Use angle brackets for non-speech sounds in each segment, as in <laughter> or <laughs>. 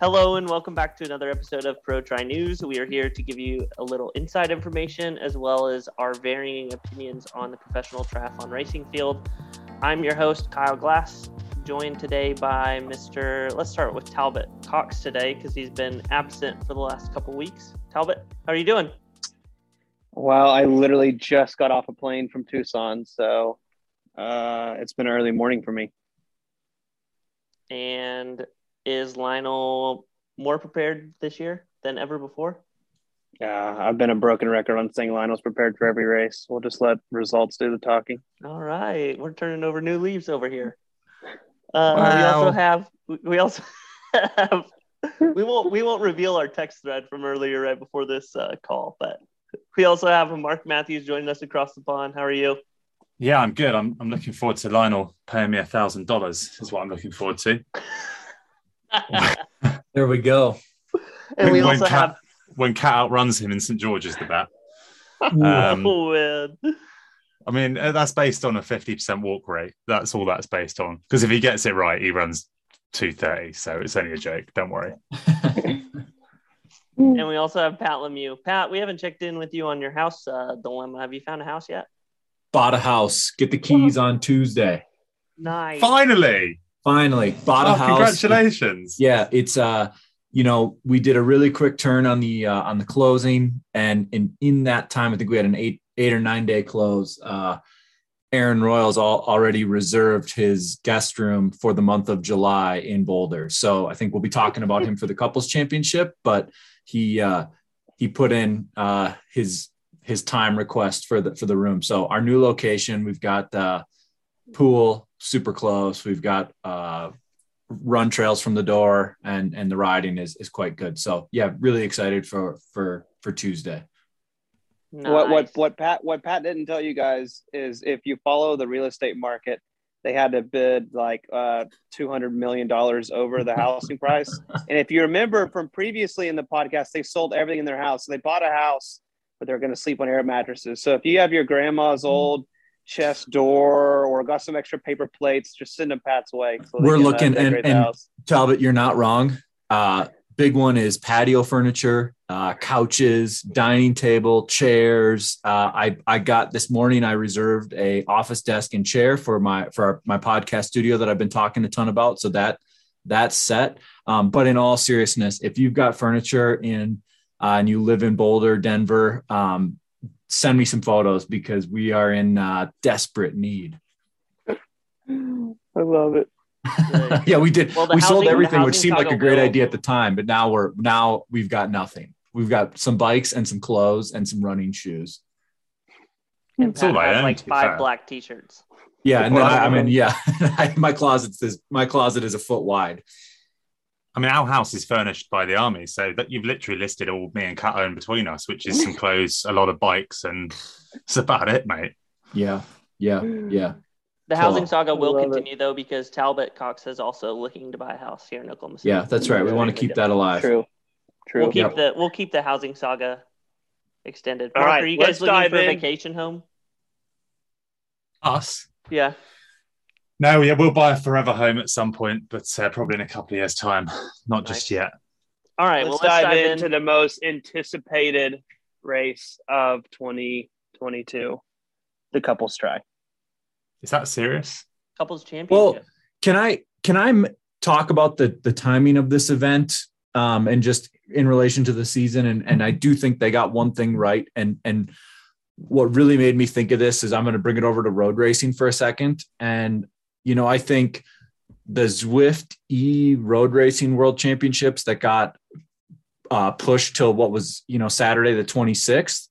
Hello and welcome back to another episode of Pro Tri News. We are here to give you a little inside information as well as our varying opinions on the professional triathlon racing field. I'm your host, Kyle Glass, joined today by Mr. Let's start with Talbot Cox today because he's been absent for the last couple weeks. Talbot, how are you doing? Well, I literally just got off a plane from Tucson, so uh, it's been an early morning for me. And is Lionel more prepared this year than ever before? Yeah, I've been a broken record on saying Lionel's prepared for every race. We'll just let results do the talking. All right, we're turning over new leaves over here. Uh, wow. We also have we also <laughs> have we won't we won't reveal our text thread from earlier right before this uh, call, but we also have Mark Matthews joining us across the pond. How are you? Yeah, I'm good. I'm, I'm looking forward to Lionel paying me a thousand dollars. Is what I'm looking forward to. <laughs> there we go. And when, we also when have when Cat outruns him in St George's the bat. <laughs> Um, oh, I mean, uh, that's based on a 50% walk rate. That's all that's based on. Because if he gets it right, he runs 230. So it's only a joke. Don't worry. <laughs> and we also have Pat Lemieux. Pat, we haven't checked in with you on your house uh, dilemma. Have you found a house yet? Bought a house. Get the keys on Tuesday. Nice. Finally. Finally. Bought oh, a house. Congratulations. Yeah, it's uh you know, we did a really quick turn on the uh, on the closing, and in in that time, I think we had an eight eight or nine day close. Uh, Aaron Royals all, already reserved his guest room for the month of July in Boulder, so I think we'll be talking about him for the couples championship. But he uh, he put in uh, his his time request for the for the room. So our new location, we've got uh, pool super close. We've got uh, run trails from the door, and and the riding is is quite good. So yeah, really excited for for for Tuesday. Nice. What what what Pat what Pat didn't tell you guys is if you follow the real estate market, they had to bid like uh, two hundred million dollars over the housing <laughs> price. And if you remember from previously in the podcast, they sold everything in their house. So they bought a house, but they're going to sleep on air mattresses. So if you have your grandma's old chest door or got some extra paper plates, just send them Pat's way. So We're can, uh, looking uh, and, and Talbot, you're not wrong. Uh, big one is patio furniture, uh, couches, dining table, chairs. Uh, I I got this morning. I reserved a office desk and chair for my for our, my podcast studio that I've been talking a ton about. So that that's set. Um, but in all seriousness, if you've got furniture in uh, and you live in Boulder, Denver, um, send me some photos because we are in uh, desperate need. I love it. <laughs> yeah, we did. Well, we housing, sold everything, which seemed like a great idea at the time, but now we're now we've got nothing. We've got some bikes and some clothes and some running shoes. And Pat has like five black t-shirts. Yeah, and then I, I mean, yeah, <laughs> my closet's this. My closet is a foot wide. I mean, our house is furnished by the army, so that you've literally listed all me and Cat own between us, which is some clothes, a lot of bikes, and <laughs> that's about it, mate. Yeah, yeah, yeah. The housing saga will continue it. though because Talbot Cox is also looking to buy a house here in Oklahoma City. Yeah, that's right. We want to keep that alive. True. True. We'll keep yep. the we'll keep the housing saga extended. Mark, All right, are you guys looking for a vacation home? Us? Yeah. No, yeah, we'll buy a forever home at some point, but uh, probably in a couple of years' time. Not nice. just yet. All right, let's, well, let's dive, dive into the most anticipated race of 2022, the couples try. Is that serious? Couples championship. Well, can I can I talk about the the timing of this event um, and just in relation to the season? And and I do think they got one thing right. And and what really made me think of this is I'm going to bring it over to road racing for a second. And you know, I think the Zwift E Road Racing World Championships that got uh, pushed till what was you know Saturday the 26th.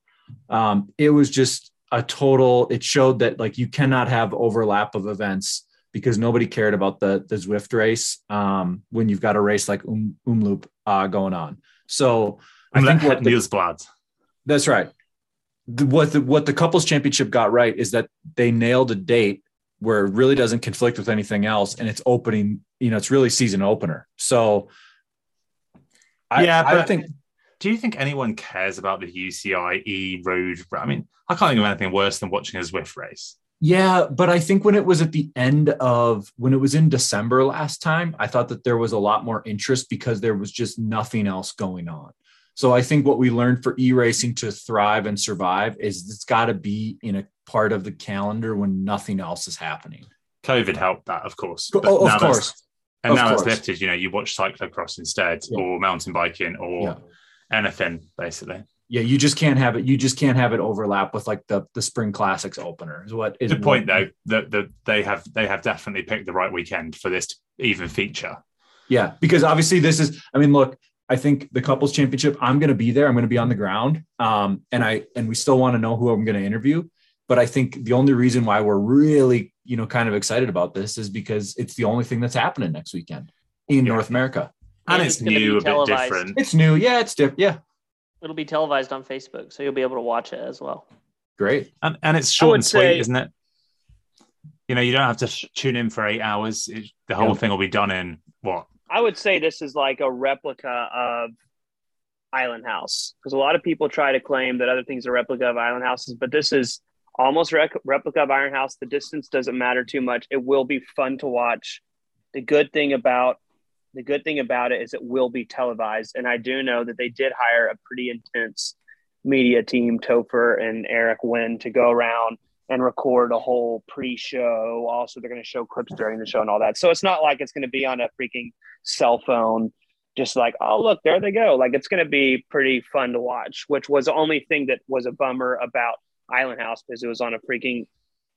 Um, it was just a total. It showed that like you cannot have overlap of events because nobody cared about the the Zwift race um, when you've got a race like um, Omloop uh, going on. So I think what the, That's right. The, what the what the couples championship got right is that they nailed a date where it really doesn't conflict with anything else and it's opening you know it's really season opener so I, yeah I think do you think anyone cares about the UCI E road I mean I can't think of anything worse than watching a Zwift race Yeah, but I think when it was at the end of when it was in December last time, I thought that there was a lot more interest because there was just nothing else going on. So I think what we learned for e-racing to thrive and survive is it's got to be in a part of the calendar when nothing else is happening. COVID helped that, of course. Oh, of course. And of now course. it's lifted, you know, you watch cyclocross instead yeah. or mountain biking or yeah. anything, basically yeah, you just can't have it. You just can't have it overlap with like the the spring classics opener. Is what is the point though that the, they have they have definitely picked the right weekend for this even feature. Yeah, because obviously this is. I mean, look, I think the couples championship. I'm going to be there. I'm going to be on the ground. Um, and I and we still want to know who I'm going to interview. But I think the only reason why we're really you know kind of excited about this is because it's the only thing that's happening next weekend in yeah. North America. And, and it's, it's new, a bit different. It's new. Yeah, it's different. Yeah, It'll be televised on Facebook, so you'll be able to watch it as well. Great. And, and it's short and sweet, say, isn't it? You know, you don't have to tune in for eight hours. It, the whole yeah. thing will be done in what? I would say this is like a replica of Island House because a lot of people try to claim that other things are replica of Island Houses, but this is almost rec- replica of Iron House. The distance doesn't matter too much. It will be fun to watch. The good thing about the good thing about it is it will be televised. And I do know that they did hire a pretty intense media team, Topher and Eric Wynn, to go around and record a whole pre-show. Also, they're going to show clips during the show and all that. So it's not like it's going to be on a freaking cell phone, just like, oh look, there they go. Like it's going to be pretty fun to watch. Which was the only thing that was a bummer about Island House because it was on a freaking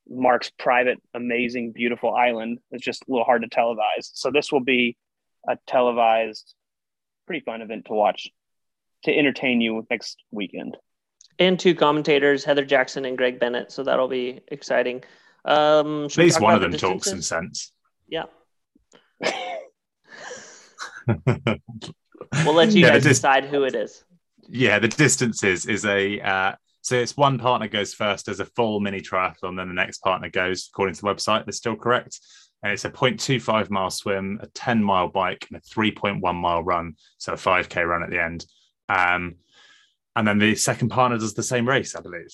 Mark's private, amazing, beautiful island. It's just a little hard to televise. So this will be a televised, pretty fun event to watch to entertain you next weekend. And two commentators, Heather Jackson and Greg Bennett. So that'll be exciting. Um, At least one of them the talks some sense. Yeah. <laughs> we'll let you yeah, guys dis- decide who it is. Yeah, the distances is a uh, so it's one partner goes first as a full mini triathlon, then the next partner goes according to the website. That's still correct and it's a 0.25 mile swim, a 10 mile bike, and a 3.1 mile run, so a 5k run at the end. Um, and then the second partner does the same race, I believe.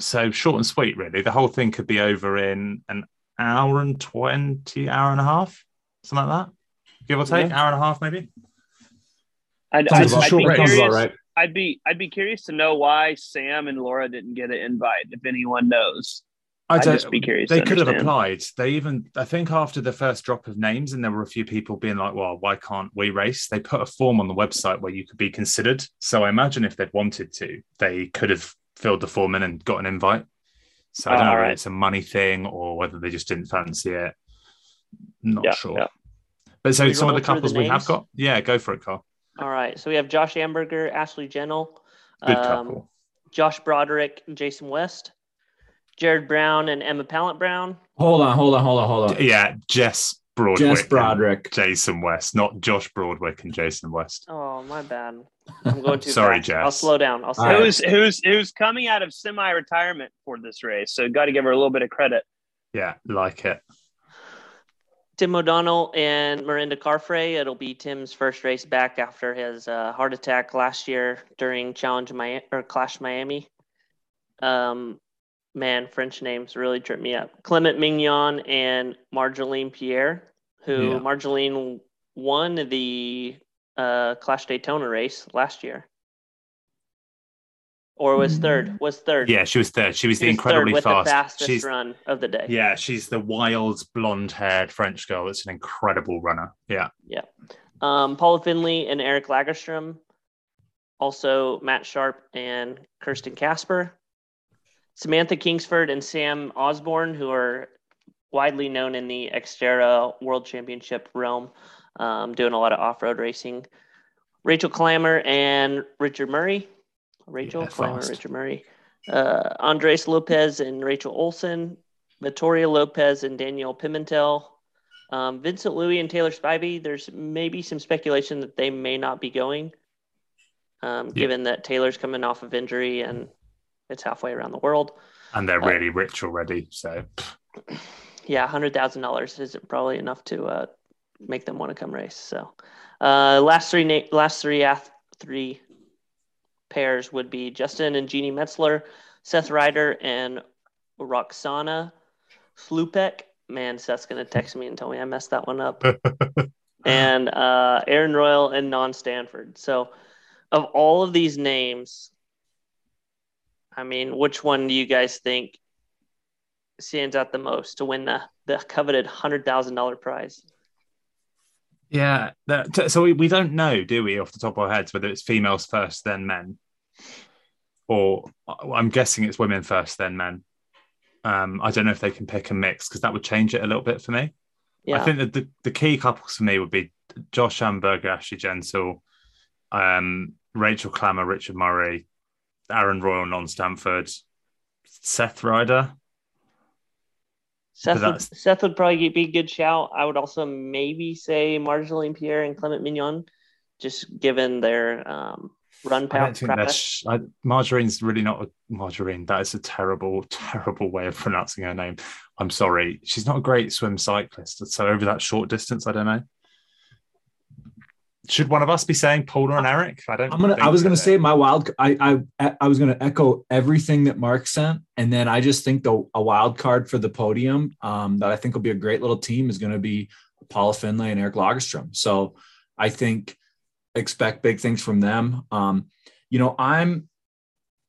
So short and sweet, really. The whole thing could be over in an hour and 20, hour and a half, something like that, give or take, yeah. hour and a half, maybe. I'd, I'd, I'd, be curious, right. I'd be I'd be curious to know why Sam and Laura didn't get an invite, if anyone knows. I don't, just be curious. They could have applied. They even, I think, after the first drop of names, and there were a few people being like, "Well, why can't we race?" They put a form on the website where you could be considered. So I imagine if they'd wanted to, they could have filled the form in and got an invite. So I don't know right. whether it's a money thing or whether they just didn't fancy it. Not yeah, sure. Yeah. But so some of the couples the we have got, yeah, go for it, Carl. All right. So we have Josh Amberger, Ashley Gentle, um. Josh Broderick, Jason West. Jared Browne and Emma Pallant Browne. Hold on, hold on, hold on, hold on. Yeah, Jess Broadwick. Jess Broderick. Jason West, not Josh Broadwick and Jason West. Oh, my bad. I'm going too <laughs> Sorry, fast. Jess. I'll slow down. I'll slow right. Who's who's who's coming out of semi-retirement for this race, so got to give her a little bit of credit. Yeah, like it. Tim O'Donnell and Mirinda Carfrae. It'll be Tim's first race back after his uh, heart attack last year during Challenge Miami or Clash Miami. Um, man, French names really trip me up. Clement Mignon and Marjolaine Pierre, who yeah. Marjolaine won the uh, Clash Daytona race last year. Or was third? Mm. Was third? Yeah, she was third. She was she the was incredibly fast. The fastest she's, run of the day. Yeah, she's the wild blonde-haired French girl. That's an incredible runner. Yeah. Yeah. Um, Paula Findlay and Eric Lagerstrom. Also, Matt Sharp and Kirsten Kasper. Samantha Kingsford and Sam Osborne, who are widely known in the Xterra World Championship realm, um, doing a lot of off road racing. Rachel Klamer and Richard Murray. Rachel yeah, Klamer. Richard Murray. Uh, Andres Lopez and Rachel Olson. Vittoria Lopes and Danielle Pimentel. Um, Vincent Luis and Taylor Spivey. There's maybe some speculation that they may not be going, um, given that Taylor's coming off of injury and it's halfway around the world. And they're uh, really rich already. So, yeah, $100,000 isn't probably enough to uh, make them want to come race. So, uh, last three, na- last three, ath- three pairs would be Justin and Jeannie Metzler, Seth Ryder, and Roxana Flupek. Man, Seth's gonna text me and tell me I messed that one up. <laughs> and uh, Aaron Royle and Non Stanford. So, of all of these names, I mean, which one do you guys think stands out the most to win the the coveted hundred thousand dollar prize? Yeah, that, so we, we don't know, do we, off the top of our heads, whether it's females first, then men, or I'm guessing it's women first, then men. Um, I don't know if they can pick a mix because that would change it a little bit for me. Yeah. I think that the, the key couples for me would be Josh Amberger, Ashley Gentle, um, Rachel Klamer, Richard Murray, Aaron Royle, non Stanford, Seth Ryder. Seth would, Seth would probably be a good shout. I would also maybe say Marjolaine Pierre and Clement Mignon, just given their um, run path. I Marjoraine's really not a Marjorie. That is a terrible, <laughs> terrible way of pronouncing her name. I'm sorry. She's not a great swim cyclist. So over that short distance, I don't know should one of us be saying Paula and Eric? I don't. I'm gonna. I was gonna say my wild. I I I was gonna echo everything that Mark sent, and then I just think the a wild card for the podium um, that I think will be a great little team is going to be Paula Findlay and Eric Lagerstrom. So I think expect big things from them. Um, you know, I'm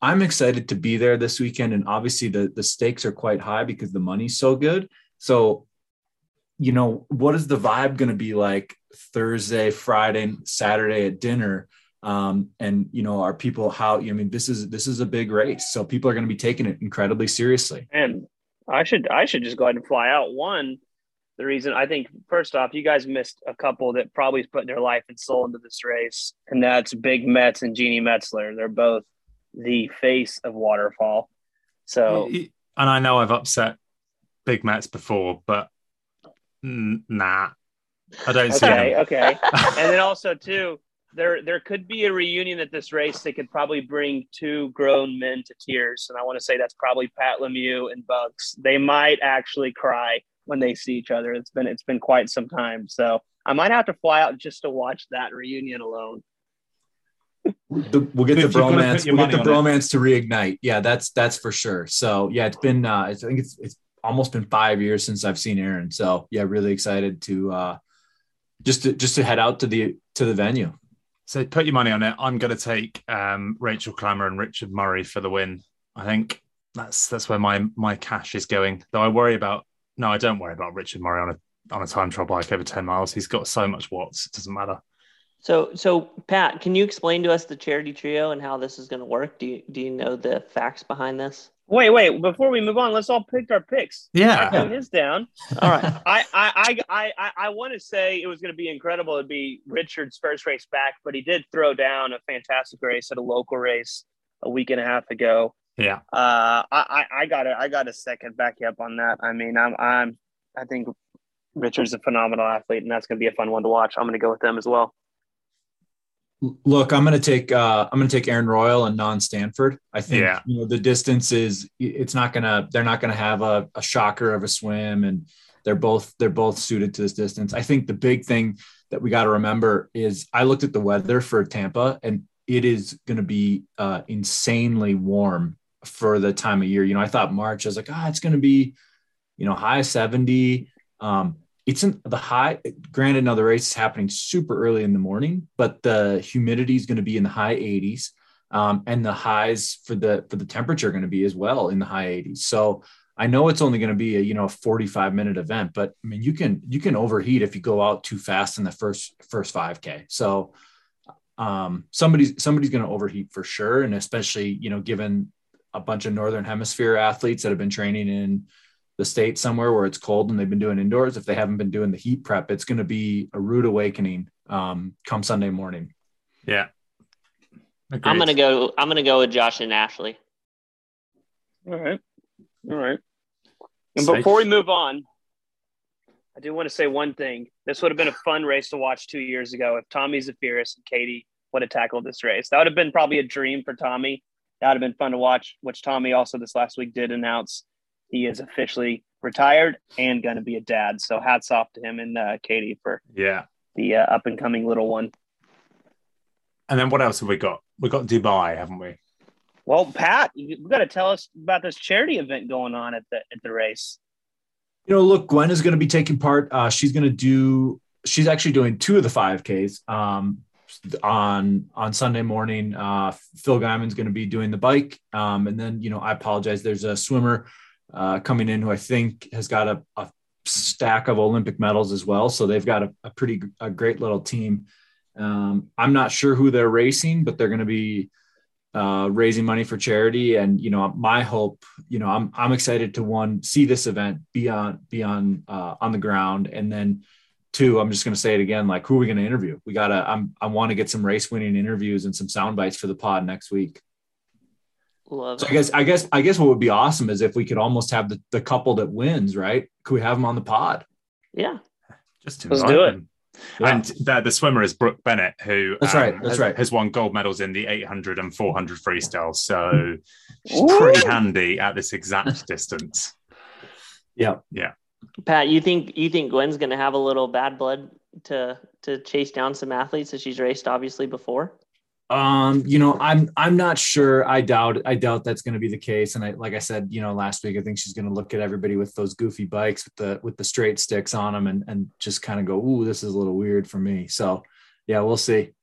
I'm excited to be there this weekend, and obviously the the stakes are quite high because the money's so good. So, you know, what is the vibe going to be like Thursday, Friday, Saturday at dinner. Um, and you know, are people how? I mean, this is this is a big race, so people are going to be taking it incredibly seriously. And I should I should just go ahead and fly out. One, the reason I think first off, you guys missed a couple that probably is putting their life and soul into this race, and that's Big Metz and Jeannie Metzler. They're both the face of waterfall. So, and I know I've upset Big Metz before, but nah, I don't see. Okay, okay. <laughs> and then also too, there there could be a reunion at this race that could probably bring two grown men to tears, and I want to say that's probably Pat Lemieux and Bucks. They might actually cry when they see each other. It's been it's been quite some time, so I might have to fly out just to watch that reunion alone. The, we'll get the bromance. We'll get the bromance to reignite. Yeah, that's that's for sure. So yeah, it's been. Uh, I think it's it's almost been five years since I've seen Aaron. So yeah, really excited to uh, just to just to head out to the to the venue. So put your money on it. I'm going to take um, Rachel Klamer and Richard Murray for the win. I think that's that's where my my cash is going. Though I worry about no, I don't worry about Richard Murray on a on a time trial bike over ten miles. He's got so much watts, it doesn't matter. So so Pat, can you explain to us the charity trio and how this is going to work? Do you do you know the facts behind this? Wait, wait. Before we move on, let's all pick our picks. Yeah, I his down. All right. <laughs> I, I, I, I, I want to say it was going to be incredible. It'd be Richard's first race back, but he did throw down a fantastic race at a local race a week and a half ago. Yeah. Uh, I, I got it. I got a second back up on that. I mean, I'm, I'm, I think Richard's a phenomenal athlete, and that's going to be a fun one to watch. I'm going to go with them as well. Look, I'm going to take uh, I'm going to take Aaron Royle and non Stanford. I think yeah. you know the distance is it's not going to they're not going to have a, a shocker of a swim, and they're both they're both suited to this distance. I think the big thing that we got to remember is I looked at the weather for Tampa, and it is going to be uh, insanely warm for the time of year. You know, I thought March. I was like, ah, oh, it's going to be you know high 70. Um, it's in the high granted now the race is happening super early in the morning but the humidity is going to be in the high 80s um, and the highs for the for the temperature going to be as well in the high 80s so i know it's only going to be a you know a 45 minute event but i mean you can you can overheat if you go out too fast in the first first 5k so um, somebody's somebody's going to overheat for sure and especially you know given a bunch of northern hemisphere athletes that have been training in the state somewhere where it's cold and they've been doing indoors, if they haven't been doing the heat prep, it's going to be a rude awakening um, come Sunday morning. Yeah. Agreed. I'm gonna go. I'm gonna go with Josh and Ashley. All right. All right. And Safe. before we move on, I do want to say one thing. This would have been a fun race to watch two years ago if Tommy Zaferes and Katie would have tackled this race. That would have been probably a dream for Tommy. That would have been fun to watch, which Tommy also this last week did announce he is officially retired and going to be a dad. So hats off to him and uh, Katie for yeah the uh, up and coming little one. And then what else have we got? We got Dubai, haven't we? Well, Pat, you got to tell us about this charity event going on at the at the race. You know, look, Gwen is going to be taking part. Uh, she's going to do. She's actually doing two of the five Ks. Um, on on Sunday morning, uh, Phil Gaimon's going to be doing the bike, um, and then you know I apologize. There's a swimmer uh, coming in who I think has got a, a, stack of Olympic medals as well. So they've got a, a pretty a great little team. Um, I'm not sure who they're racing, but they're going to be uh, raising money for charity. And you know, my hope, you know, I'm I'm excited to one see this event be on be on uh, on the ground, and then two, I'm just going to say it again, like who are we going to interview? We gotta. I'm I want to get some race winning interviews and some sound bites for the pod next week. Love so it. I guess I guess I guess what would be awesome is if we could almost have the, the couple that wins, right? Could we have them on the pod? Yeah. Just let's do it. Yeah. And the, the swimmer is Brooke Bennett, who that's um, right, that's has, right, has won gold medals in the 800 and 400 freestyle. So she's Ooh. pretty handy at this exact <laughs> distance. Yeah, yeah. Pat, you think you think Gwen's going to have a little bad blood to to chase down some athletes that she's raced obviously before? Um, you know, I'm I'm not sure. I doubt I doubt that's going to be the case. And I like I said, you know, last week I think she's going to look at everybody with those goofy bikes with the with the straight sticks on them and and just kind of go, "Ooh, this is a little weird for me." So, yeah, we'll see.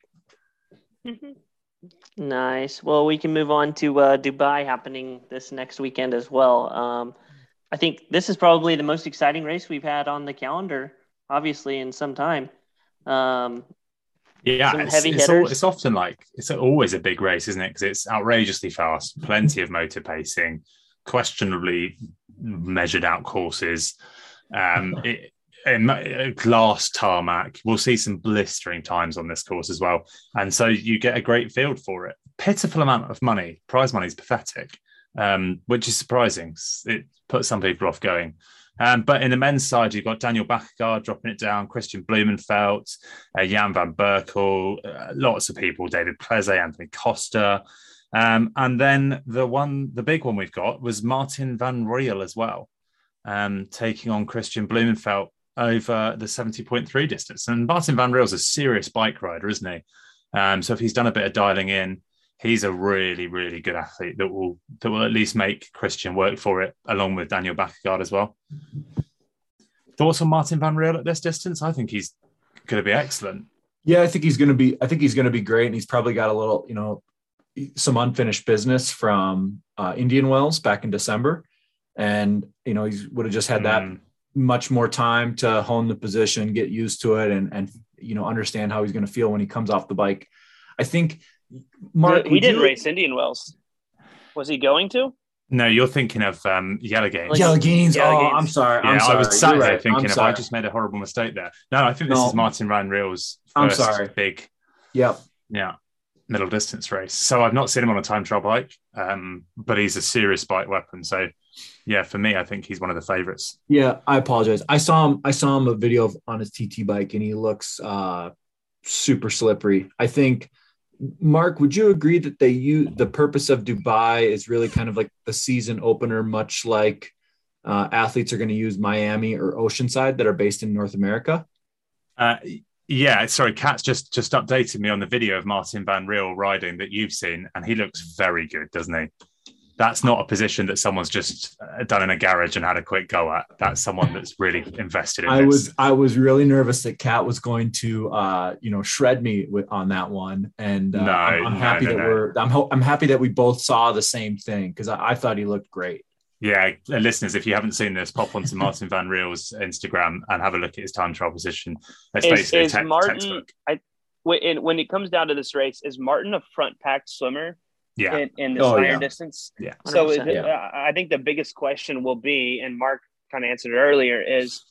Nice. Well, we can move on to uh, Dubai happening this next weekend as well. Um, I think this is probably the most exciting race we've had on the calendar, obviously, in some time. Um, yeah, it's, it's, all, it's, often like it's always a big race, isn't it? Because it's outrageously fast, plenty of motor pacing, questionably measured out courses, um, <laughs> it, glass tarmac. We'll see some blistering times on this course as well, and so you get a great field for it. Pitiful amount of money, prize money is pathetic, um, which is surprising. It puts some people off going. Um, but in the men's side, you've got Daniel Bækkegård dropping it down, Kristian Blummenfelt, uh, Jan van Berkel, uh, lots of people, David Plese, Anthony Costa. Um, and then the one, the big one we've got was Marten van Riel as well, um, taking on Kristian Blummenfelt over the 70.3 distance. And Marten van Riel's a serious bike rider, isn't he? Um, so if he's done a bit of dialing in, he's a really, really good athlete that will that will at least make Kristian work for it, along with Daniel Bækkegård as well. Thoughts on Marten Van Riel at this distance? I think he's going to be excellent. Yeah, I think he's going to be. I think he's going to be great, and he's probably got a little, you know, some unfinished business from uh, Indian Wells back in December, and you know he would have just had that mm. much more time to hone the position, get used to it, and and you know understand how he's going to feel when he comes off the bike. I think Mark, he didn't you... race Indian Wells. Was he going to? No, you're thinking of um, Jelle Geens. Jelle Geens. Oh, I'm sorry. I'm sorry. I was sat there right. thinking, if I just made a horrible mistake there? No, I think this no. is Marten Van Riel's first I'm sorry. big. Yep. Yeah. Middle distance race. So I've not seen him on a time trial bike, um, but he's a serious bike weapon. So yeah, for me, I think he's one of the favorites. Yeah, I apologize. I saw him. I saw him a video of, on his TT bike, and he looks uh, super slippery. I think Mark, would you agree that they use the purpose of Dubai is really kind of like the season opener, much like uh, athletes are going to use Miami or Oceanside that are based in North America? Uh, yeah, sorry, Kat's just just updated me on the video of Marten Van Riel riding that you've seen, and he looks very good, doesn't he? That's not a position that someone's just uh, done in a garage and had a quick go at. That's someone that's really invested in. I this. was I was really nervous that Cat was going to uh, you know shred me with, on that one, and uh, no, I'm, I'm, happy no, no, that we're I'm ho- I'm happy that we both saw the same thing because I, I, thought he looked great. Yeah, uh, listeners, if you haven't seen this, pop onto Marten Van Riel's Instagram and have a look at his time trial position. It's is, basically is te- Marten, textbook. I, when it comes down to this race, is Marten a front packed swimmer? Yeah. in, in this oh, higher yeah. distance. Yeah. So yeah. I think the biggest question will be, and Mark kind of answered it earlier, is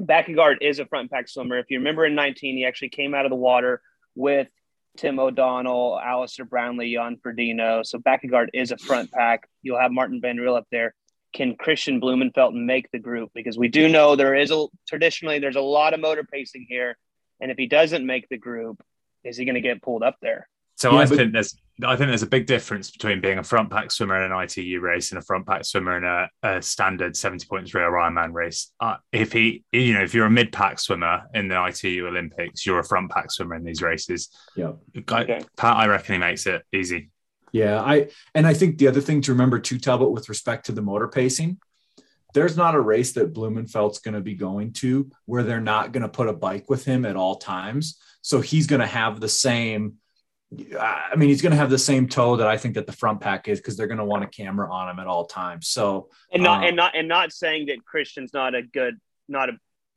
Bækkegård is a front pack swimmer. If you remember in 19, he actually came out of the water with Tim O'Donnell, Alistair Brownlee, Jan Frodeno. So Bækkegård is a front pack. You'll have Marten Van Riel up there. Can Kristian Blummenfelt make the group? Because we do know there is a traditionally there's a lot of motor pacing here. And if he doesn't make the group, is he going to get pulled up there? So yeah, I but- think there's I think there's a big difference between being a front pack swimmer in an ITU race and a front pack swimmer in a, a standard 70.3 or Ironman race. Uh, if he, you know, if you're a mid pack swimmer in the ITU Olympics, you're a front pack swimmer in these races. Yeah. Okay. Pat, I reckon he makes it easy. Yeah, I and I think the other thing to remember too, Talbot, with respect to the motor pacing, there's not a race that Blummenfelt's going to be going to where they're not going to put a bike with him at all times. So he's going to have the same. I mean, he's going to have the same toe that I think that the front pack is because they're going to want a camera on him at all times. So and not um, and not and not saying that Kristian's not a good, not a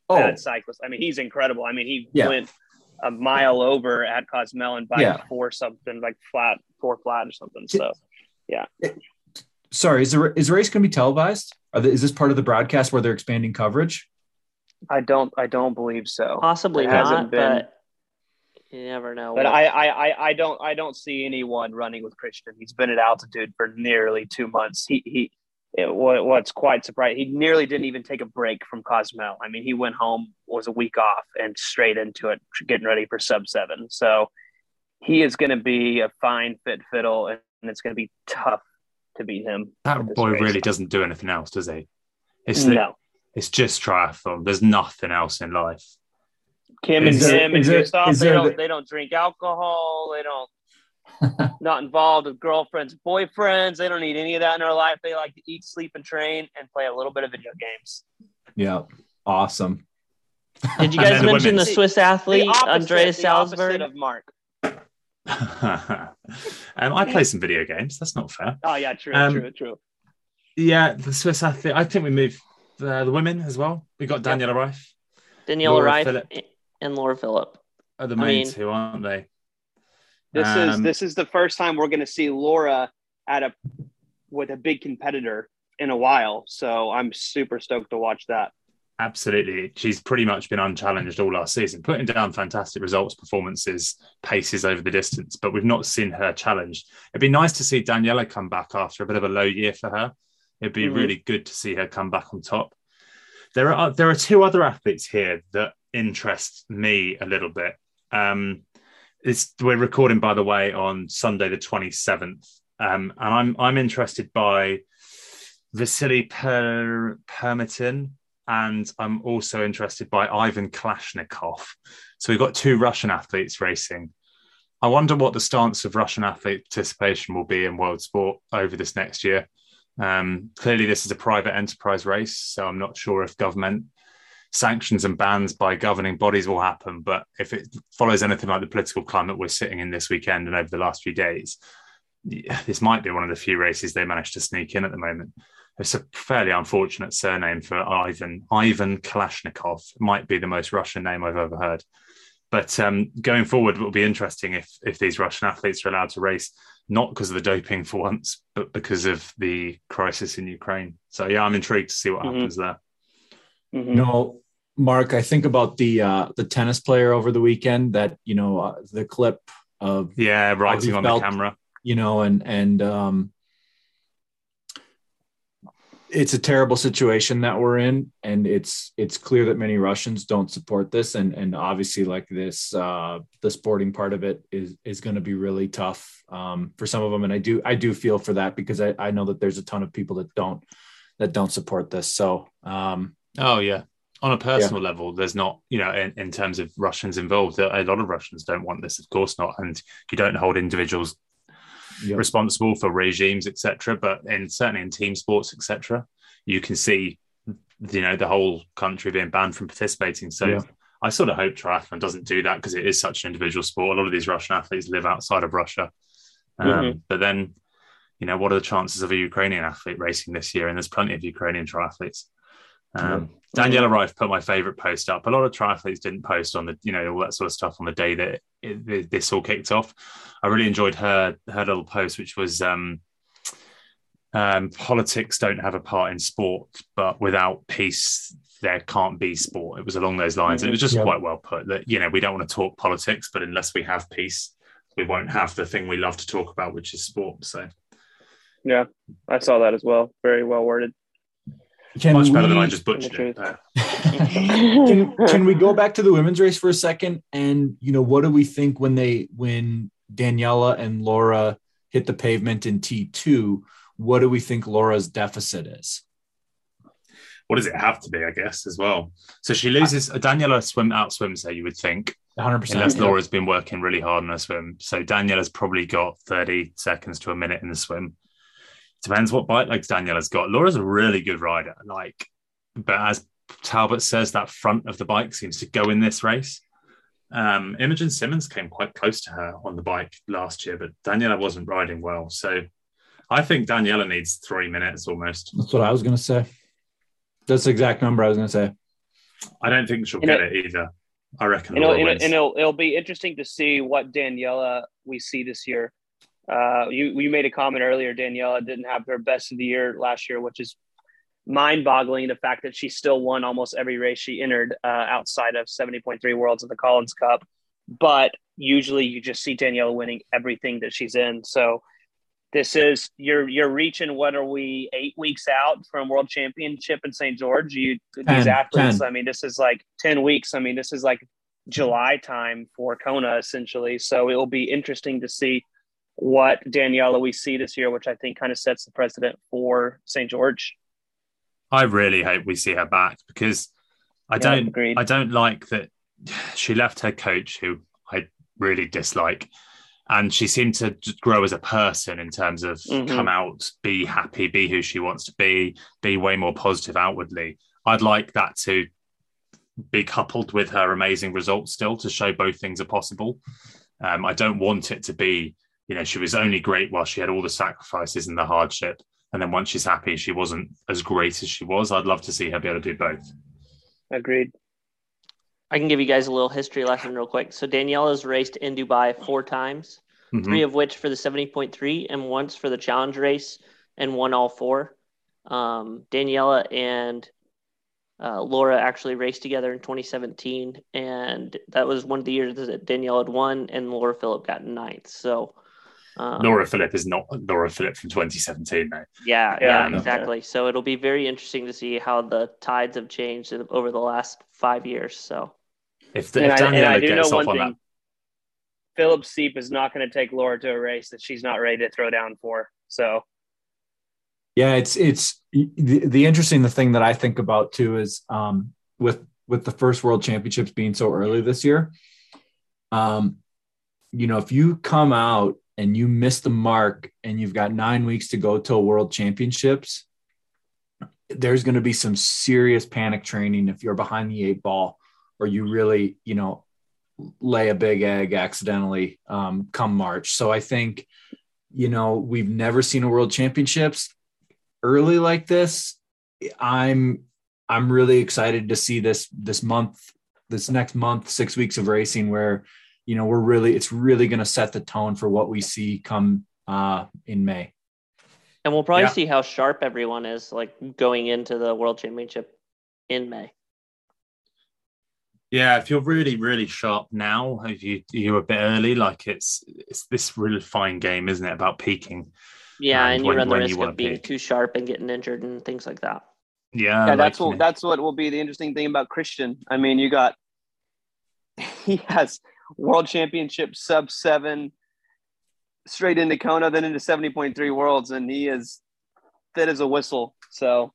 oh, bad cyclist. I mean, he's incredible. I mean, he yeah. went a mile over at Cozumel and by yeah. four something like flat, four flat or something. So yeah. Sorry, is the is the race going to be televised? They, is this part of the broadcast where they're expanding coverage? I don't. I don't believe so. Possibly it not, been, but you never know. But I, I, I, don't. I don't see anyone running with Kristian. He's been at altitude for nearly two months. He, he. It, what's quite surprising, he nearly didn't even take a break from Cozumel. I mean, he went home, was a week off, and straight into it, getting ready for sub seven. So he is going to be a fine fit fiddle, and it's going to be tough to beat him. That boy race. really doesn't do anything else, does he? It's the, no. It's just triathlon. There's nothing else in life. Kim is and there, Tim and Gustav, they don't the... they don't drink alcohol. They don't <laughs> not involved with girlfriends, boyfriends. They don't need any of that in their life. They like to eat, sleep, and train, and play a little bit of video games. Yeah, awesome. Did you <laughs> guys mention the, the Swiss athlete the Andreas Salvisberg? of Mark. <laughs> um, I play some video games. That's not fair. Oh yeah, true, um, true, true. Yeah, the Swiss athlete. I think we moved the, the women as well. We got Daniela yep. Ryf, Daniela Ryf, and Laura Philipp Are the main I mean, two, aren't they? This um, is this is the first time we're going to see Laura at a with a big competitor in a while. So I'm super stoked to watch that. Absolutely. She's pretty much been unchallenged all last season, putting down fantastic results, performances, paces over the distance, but we've not seen her challenged. It'd be nice to see Daniela come back after a bit of a low year for her. It'd be mm-hmm. really good to see her come back on top. There are there are two other athletes here that interest me a little bit. Um, we're recording, by the way, on Sunday the twenty seventh, um, and I'm I'm interested by Vasily per- Permitin and I'm also interested by Ivan Kalashnikov. So we've got two Russian athletes racing. I wonder what the stance of Russian athlete participation will be in world sport over this next year. Um, clearly, this is a private enterprise race, so I'm not sure if government sanctions and bans by governing bodies will happen. But if it follows anything like the political climate we're sitting in this weekend and over the last few days, this might be one of the few races they managed to sneak in at the moment. It's a fairly unfortunate surname for Ivan. Ivan Kalashnikov might be the most Russian name I've ever heard. But um, going forward, it will be interesting if if these Russian athletes are allowed to race, not because of the doping for once, but because of the crisis in Ukraine. So yeah, I'm intrigued to see what mm-hmm. happens there. Mm-hmm. No, Mark, I think about the uh, the tennis player over the weekend. That you know uh, the clip of yeah, writing on felt, the camera. You know, and and um, it's a terrible situation that we're in and it's it's clear that many russians don't support this and and obviously like this uh the sporting part of it is is going to be really tough um for some of them and i do i do feel for that because i i know that there's a ton of people that don't that don't support this so um oh yeah on a personal yeah. level there's not you know in, in terms of russians involved a lot of russians don't want this of course not and you don't hold individuals responsible for regimes, etc. But in certainly in team sports, etc., you can see you know the whole country being banned from participating. So yeah. I sort of hope triathlon doesn't do that because it is such an individual sport. A lot of these Russian athletes live outside of Russia, um, mm-hmm. but then you know what are the chances of a Ukrainian athlete racing this year? And there's plenty of Ukrainian triathletes. Um, Daniela Ryf put my favorite post up. A lot of triathletes didn't post on the, you know, all that sort of stuff on the day that it, this all kicked off. I really enjoyed her her little post, which was um, um, politics don't have a part in sport, but without peace, there can't be sport. It was along those lines. And it was just quite well put that, you know, we don't want to talk politics, but unless we have peace, we won't have the thing we love to talk about, which is sport. So, yeah, I saw that as well. Very well worded. Can Much we, better than I just butchered it. <laughs> <laughs> can, can we go back to the women's race for a second? And you know, what do we think when they when Daniela and Laura hit the pavement in T two? What do we think Laura's deficit is? what does it have to be? I guess as well. So she loses. I, Daniela swim out swims there. You would think, 100. percent Unless Laura's been working really hard on her swim. So Daniela's probably got 30 seconds to a minute in the swim. Depends what bike legs Daniela's got. Laura's a really good rider. Like, but as Talbot says, that front of the bike seems to go in this race. Um, Imogen Simmons came quite close to her on the bike last year, but Daniela wasn't riding well. So I think Daniela needs three minutes almost. That's what I was going to say. That's the exact number I was going to say. I don't think she'll get it either. I reckon. And, it'll, and it'll, it'll, be interesting to see what Daniela we see this year. Uh, you you made a comment earlier. Daniela didn't have her best of the year last year, which is mind-boggling. The fact that she still won almost every race she entered uh, outside of 70.3 Worlds of the Collins Cup, but usually you just see Daniela winning everything that she's in. So this is you're you're reaching. What are we eight weeks out from World Championship in St. George? You these athletes. 10. I mean, this is like ten weeks. I mean, this is like July time for Kona essentially. So it will be interesting to see what Daniela we see this year, which I think kind of sets the precedent for St. George. I really hope we see her back because I don't I don't like that she left her coach who I really dislike and she seemed to grow as a person in terms of mm-hmm. come out be happy be who she wants to be be way more positive outwardly i'd like that to be coupled with her amazing results still to show both things are possible um, i don't want it to be you know she was only great while she had all the sacrifices and the hardship and then once she's happy she wasn't as great as she was i'd love to see her be able to do both agreed I can give you guys a little history lesson real quick. So Danielle has raced in Dubai four times, mm-hmm. three of which for the 70.3 and once for the challenge race and won all four. Um, Daniela and uh, Laura actually raced together in 2017, and that was one of the years that Daniela had won, and Laura Philipp got ninth. So um, Laura Philipp is not Laura Philipp from 2017, though. Yeah, yeah, yeah exactly. So it'll be very interesting to see how the tides have changed over the last five years. So if, the, if Daniela I, I gets off on thing, that. Philipp Seipp is not going to take Laura to a race that she's not ready to throw down for. So, yeah, it's it's the, the interesting the thing that I think about too is um, with with the first World Championships being so early this year. Um, you know, if you come out and you miss the mark and you've got nine weeks to go till World Championships, there's going to be some serious panic training if you're behind the eight ball or you really, you know, lay a big egg accidentally um, come March. So I think, you know, we've never seen a world championships early like this. I'm I'm really excited to see this this month, this next month, six weeks of racing where, you know, we're really it's really going to set the tone for what we see come uh, in May. And we'll probably yeah. see how sharp everyone is like going into the world championship in May. Yeah, if you're really, really sharp now, if you you're a bit early, like it's it's this really fine game, isn't it? About peaking. Yeah, and, and you when, run the risk of being peak. too sharp and getting injured and things like that. Yeah, yeah, that's like, what that's what will be the interesting thing about Kristian. I mean, you got <laughs> he has world championship sub seven straight into Kona, then into seventy point three worlds, and he is fit as a whistle. So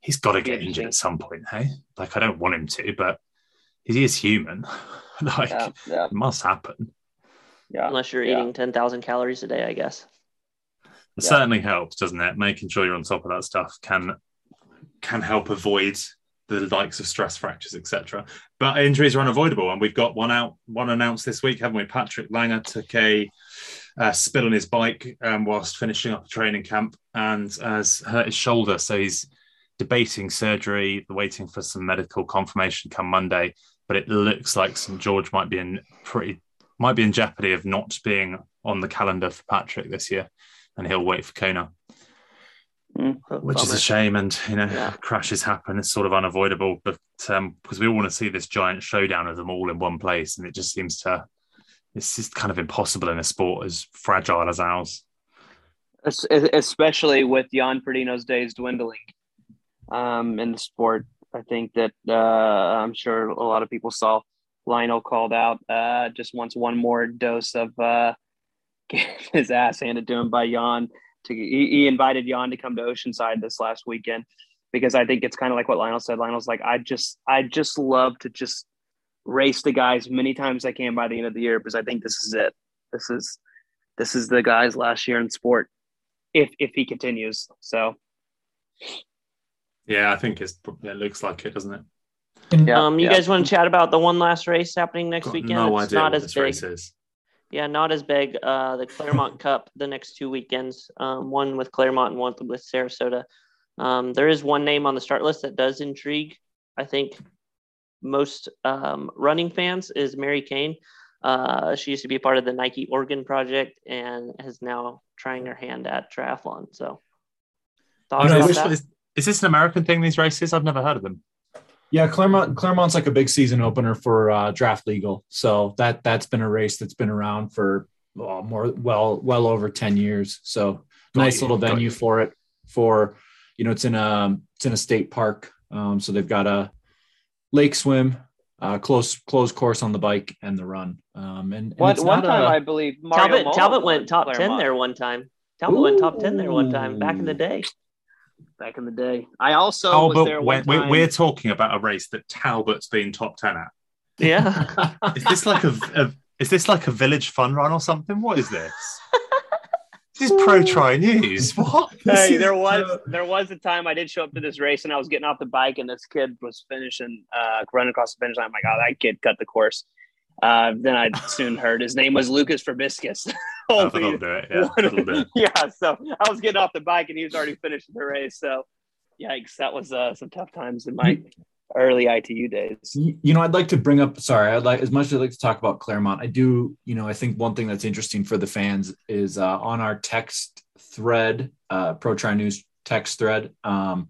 he's got to get injured at some point, hey? Like I don't want him to, but he is human. <laughs> like yeah, yeah. it must happen. Yeah. Unless you're yeah. eating ten thousand calories a day, I guess. It certainly helps, doesn't it? Making sure you're on top of that stuff can can help avoid the likes of stress fractures, etc. But injuries are unavoidable, and we've got one out, one announced this week, haven't we? Patrick Lange took a uh, spill on his bike um, whilst finishing up a training camp and has hurt his shoulder, so he's debating surgery, waiting for some medical confirmation come Monday but it looks like St George might be in pretty might be in jeopardy of not being on the calendar for Patrick this year, and he'll wait for Kona, mm, which is a shame. And you know, yeah. crashes happen; it's sort of unavoidable. But um, because we all want to see this giant showdown of them all in one place, and it just seems to it's just kind of impossible in a sport as fragile as ours. Especially with Jan Frodeno's days dwindling um, in the sport. I think that uh, I'm sure a lot of people saw Lionel called out uh, just wants one more dose of uh, <laughs> his ass handed to him by Jan. To he, he, invited Jan to come to Oceanside this last weekend because I think it's kind of like what Lionel said. Lionel's like, I just, I just love to just race the guys many times I can by the end of the year because I think this is it. This is, this is the guy's last year in sport, if if he continues. So, yeah, I think it's it looks like it, doesn't it? Yeah, um, you yeah. guys want to chat about the one last race happening next Got weekend? No it's idea not as big. Yeah, not as big. Uh, the Clermont <laughs> Cup the next two weekends, um, one with Clermont and one with Sarasota. Um, there is one name on the start list that does intrigue. I think most um, running fans is Mary Cain. Uh, she used to be part of the Nike Oregon project and is now trying her hand at triathlon. So, thoughts no, is, is this an American thing? These races, I've never heard of them. Yeah, Clermont Clermont's like a big season opener for uh, draft legal. So that that's been a race that's been around for well, more well well over ten years. So Got nice you. little venue for it. For you know, it's in a it's in a state park. Um, so they've got a lake swim, uh, close close course on the bike and the run. Um, and, and one, one time a, I believe Mario Talbot, Talbot went top Clermont. ten there one time. Talbot Ooh. went top ten there one time back in the day. Back in the day, I also Talbot went, we're, we're, talking about a race that Talbot's been top ten at. Yeah, <laughs> is this like a, a is this like a village fun run or something? What is this? This is pro tri news. <laughs> What? Hey, there was there was a time I did show up to this race and I was getting off the bike and this kid was finishing uh running across the finish line. I'm like, oh, that kid cut the course. Uh, then I soon heard his name was Lucas Probiscus. <laughs> oh, that'll do it. Yeah, that'll do it. yeah, so I was getting off the bike and he was already finishing the race. So, yikes, that was uh, some tough times in my early ITU days. You know, I'd like to bring up. Sorry, I'd like as much as I'd like to talk about Clermont. I do. You know, I think one thing that's interesting for the fans is uh, on our text thread, uh, Pro Tri News text thread. Um,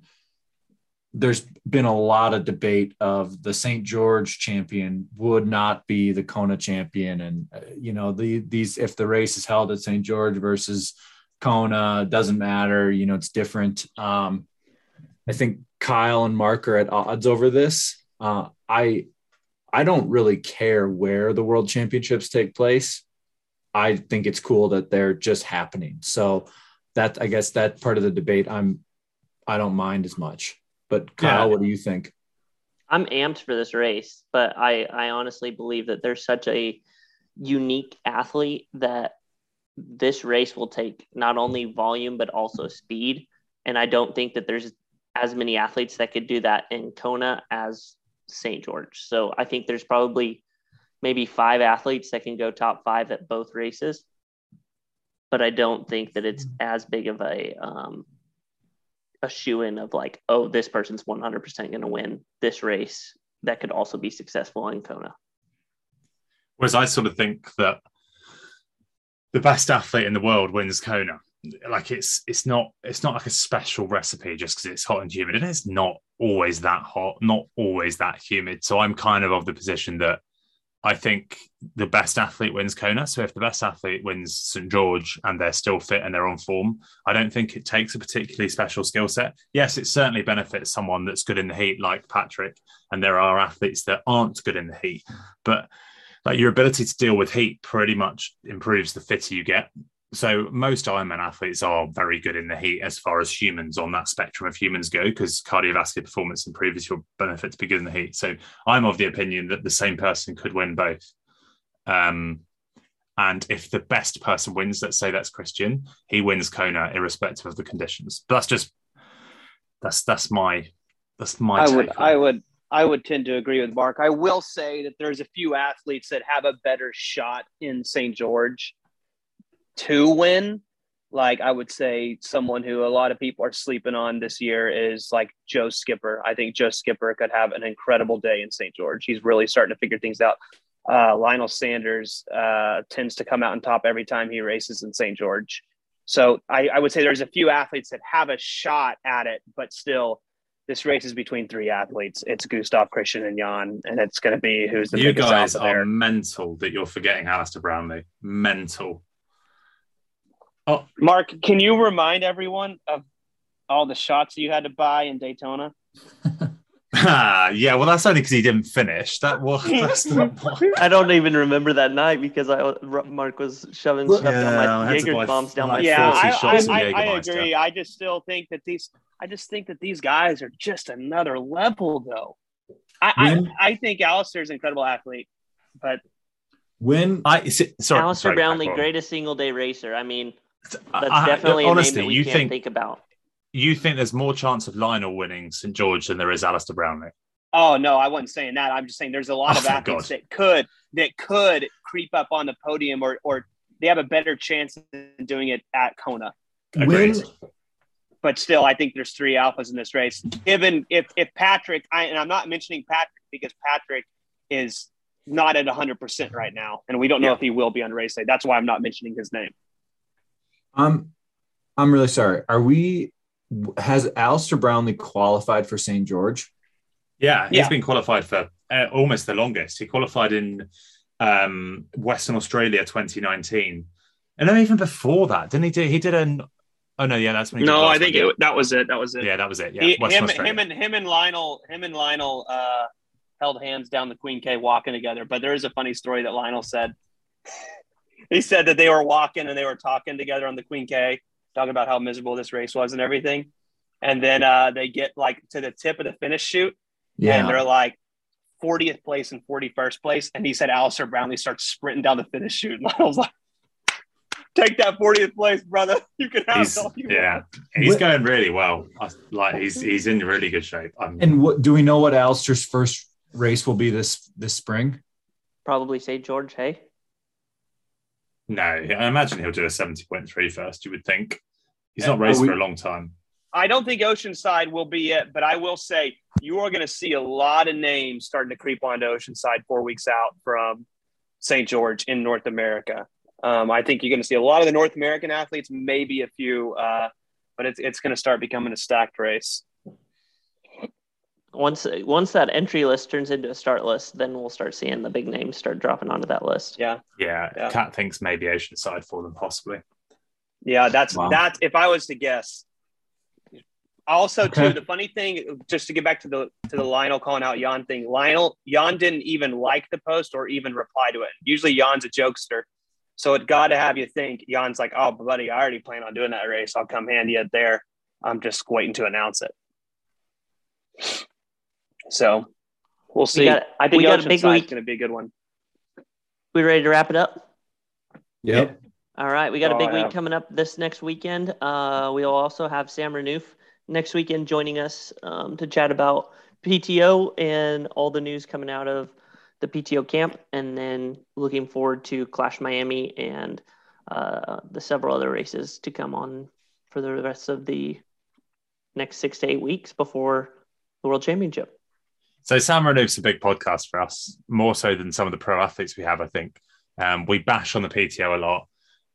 there's been a lot of debate of the St. George champion would not be the Kona champion, and uh, you know the these if the race is held at St. George versus Kona doesn't matter. You know, it's different. Um, I think Kyle and Mark are at odds over this. Uh, I I don't really care where the World Championships take place. I think it's cool that they're just happening. So that I guess that part of the debate I'm I don't mind as much. But Kyle, yeah. what do you think? I'm amped for this race, but I I honestly believe that there's such a unique athlete that this race will take not only volume but also speed and I don't think that there's as many athletes that could do that in Kona as St. George. So I think there's probably maybe five athletes that can go top five at both races. But I don't think that it's as big of a um, a shoe in of like, oh, this person's 100% going to win this race that could also be successful in Kona. Whereas I sort of think that the best athlete in the world wins Kona like it's it's not it's not like a special recipe just because it's hot and humid and it's not always that hot not always that humid so i'm kind of of the position that i think the best athlete wins kona. So if the best athlete wins st george and they're still fit and they're on form i don't think it takes a particularly special skill set. Yes it certainly benefits someone that's good in the heat like patrick and there are athletes that aren't good in the heat but like your ability to deal with heat pretty much improves the fitter you get so most Ironman athletes are very good in the heat as far as humans on that spectrum of humans go, because cardiovascular performance improves your benefit to be good in the heat. So I'm of the opinion that the same person could win both. Um, and if the best person wins, let's say that's Kristian, he wins Kona irrespective of the conditions. But that's just that's that's my that's my. I would I would I would tend to agree with Mark. I will say that there's a few athletes that have a better shot in St. George to win, like I would say someone who a lot of people are sleeping on this year is like Joe Skipper. I think Joe Skipper could have an incredible day in St. George. He's really starting to figure things out. Uh, Lionel Sanders uh, tends to come out on top every time he races in St. George. So I, I would say there's a few athletes that have a shot at it, but still this race is between three athletes. It's Gustav, Kristian, and Jan, and it's going to be who's the you guys are mental that you're forgetting Alistair Brownlee. Mental. Oh, Mark, can you remind everyone of all the shots you had to buy in Daytona? <laughs> ah, yeah, well, that's only because he didn't finish. That was. <laughs> I don't even remember that night because I Mark was shoving stuff yeah, down my Jaeger bombs down my. Yeah, I, I, I, I agree. I just still think that these. I just think that these guys are just another level, though. I when, I, I think Alistair's an incredible athlete, but when I sorry, Alistair sorry, Brownlee, greatest single day racer. I mean, that's I, definitely honestly, a name that we you can't think, think about. You think there's more chance of Lionel winning St George than there is Alistair Brownlee? Oh no, I wasn't saying that. I'm just saying there's a lot oh, of athletes that could that could creep up on the podium or or they have a better chance than doing it at Kona. When, but still, I think there's three alphas in this race. Given if if Patrick, I, and I'm not mentioning Patrick because Patrick is not at 100 percent right now, and we don't know yeah. if he will be on race day. That's why I'm not mentioning his name. Um, I'm really sorry. Are we? Has Alistair Brownlee qualified for St. George? Yeah, he's yeah. been qualified for uh, almost the longest. He qualified in um, Western Australia 2019, and then even before that, didn't he do? He did an. Oh no, yeah, that's when. no, I think it, that was it. That was it. Yeah, that was it. Yeah, he, him, him, and him and Lionel, him and Lionel uh, held hands down the Queen K walking together. But there is a funny story that Lionel said. He said that they were walking and they were talking together on the Queen K, talking about how miserable this race was and everything. And then uh, they get like to the tip of the finish chute, yeah. and they're like, 40th place and 41st place. And he said Alistair Brownlee starts sprinting down the finish chute. <laughs> And I was like, take that 40th place, brother. <laughs> You can have he's, you Yeah, want. he's going really well. Like he's he's in really good shape. I'm, and what do we know what Alistair's first race will be this this spring? Probably St. George, hey? No, I imagine he'll do a 70.3 first, you would think. He's not raced we, for a long time. I don't think Oceanside will be it, but I will say you are going to see a lot of names starting to creep onto Oceanside four weeks out from St. George in North America. Um, I think you're going to see a lot of the North American athletes, maybe a few, uh, but it's it's going to start becoming a stacked race. Once once that entry list turns into a start list, then we'll start seeing the big names start dropping onto that list. Yeah, yeah. yeah. Cat thinks maybe Oceanside for them, possibly. Yeah, that's wow. that's if I was to guess, also, okay. too, the funny thing, just to get back to the to the Lionel calling out Jan thing, Lionel Jan didn't even like the post or even reply to it. Usually, Jan's a jokester, so it got to have you think. Jan's like, "Oh, buddy, I already plan on doing that race. I'll come handy it there. I'm just waiting to announce it." So, we'll see. We got, I think we got a big week. Going to be a good one. We ready to wrap it up? Yep. All right, we got a oh, big week coming up this next weekend. Uh, we'll also have Sam Renouf next weekend joining us um, to chat about PTO and all the news coming out of the PTO camp, and then looking forward to Clash Miami and uh, the several other races to come on for the rest of the next six to eight weeks before the World Championship. So Sam Renouf's a big podcast for us, more so than some of the pro athletes we have. I think um, we bash on the PTO a lot.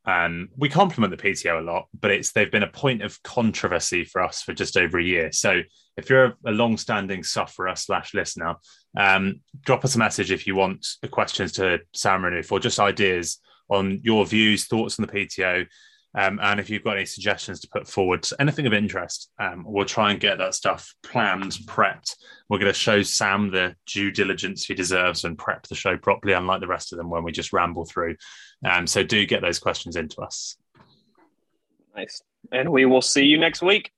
Um, we compliment the PTO a lot, but it's they've been a point of controversy for us for just over a year. So if you're a, a long-standing sufferer slash listener, um, drop us a message if you want questions to Sam Renouf or just ideas on your views, thoughts on the PTO. Um, and if you've got any suggestions to put forward, anything of interest, um, we'll try and get that stuff planned, prepped. We're going to show Sam the due diligence he deserves and prep the show properly, unlike the rest of them when we just ramble through. Um, so do get those questions into us. Nice. And we will see you next week.